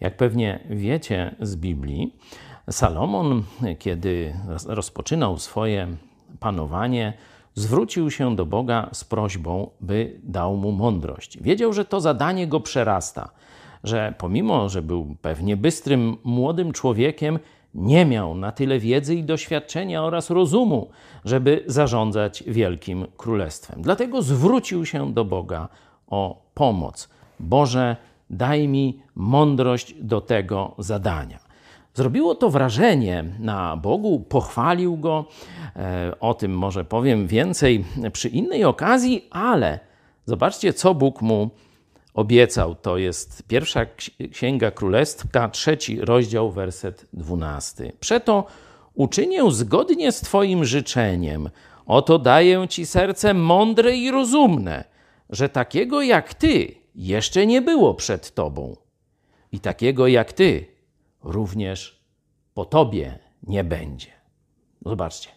Jak pewnie wiecie z Biblii, Salomon, kiedy rozpoczynał swoje panowanie, zwrócił się do Boga z prośbą, by dał mu mądrość. Wiedział, że to zadanie go przerasta, że pomimo, że był pewnie bystrym, młodym człowiekiem, nie miał na tyle wiedzy i doświadczenia oraz rozumu, żeby zarządzać wielkim królestwem. Dlatego zwrócił się do Boga o pomoc. Boże, daj mi mądrość do tego zadania. Zrobiło to wrażenie na Bogu, pochwalił go. E, o tym może powiem więcej przy innej okazji, ale zobaczcie, co Bóg mu obiecał. To jest pierwsza księga królewska, trzeci rozdział, werset dwunasty. Przeto uczynię zgodnie z Twoim życzeniem. Oto daję Ci serce mądre i rozumne, że takiego jak Ty jeszcze nie było przed Tobą. I takiego jak Ty również po Tobie nie będzie. Zobaczcie.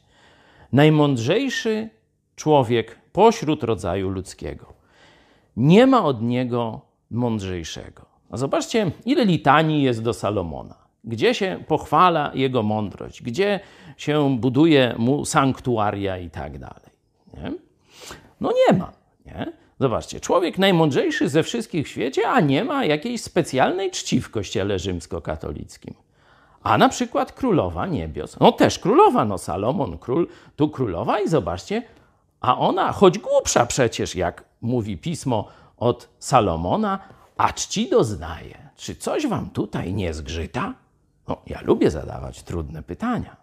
Najmądrzejszy człowiek pośród rodzaju ludzkiego nie ma od niego mądrzejszego. A zobaczcie, ile litanii jest do Salomona. Gdzie się pochwala jego mądrość, gdzie się buduje mu sanktuaria i tak dalej. Nie? No nie ma. Nie? Zobaczcie, człowiek najmądrzejszy ze wszystkich w świecie, a nie ma jakiejś specjalnej czci w kościele rzymskokatolickim. A na przykład królowa niebios. No też królowa, no Salomon król, tu królowa i zobaczcie, a ona, choć głupsza przecież, jak mówi pismo od Salomona, a czci doznaje. Czy coś wam tutaj nie zgrzyta? No, ja lubię zadawać trudne pytania.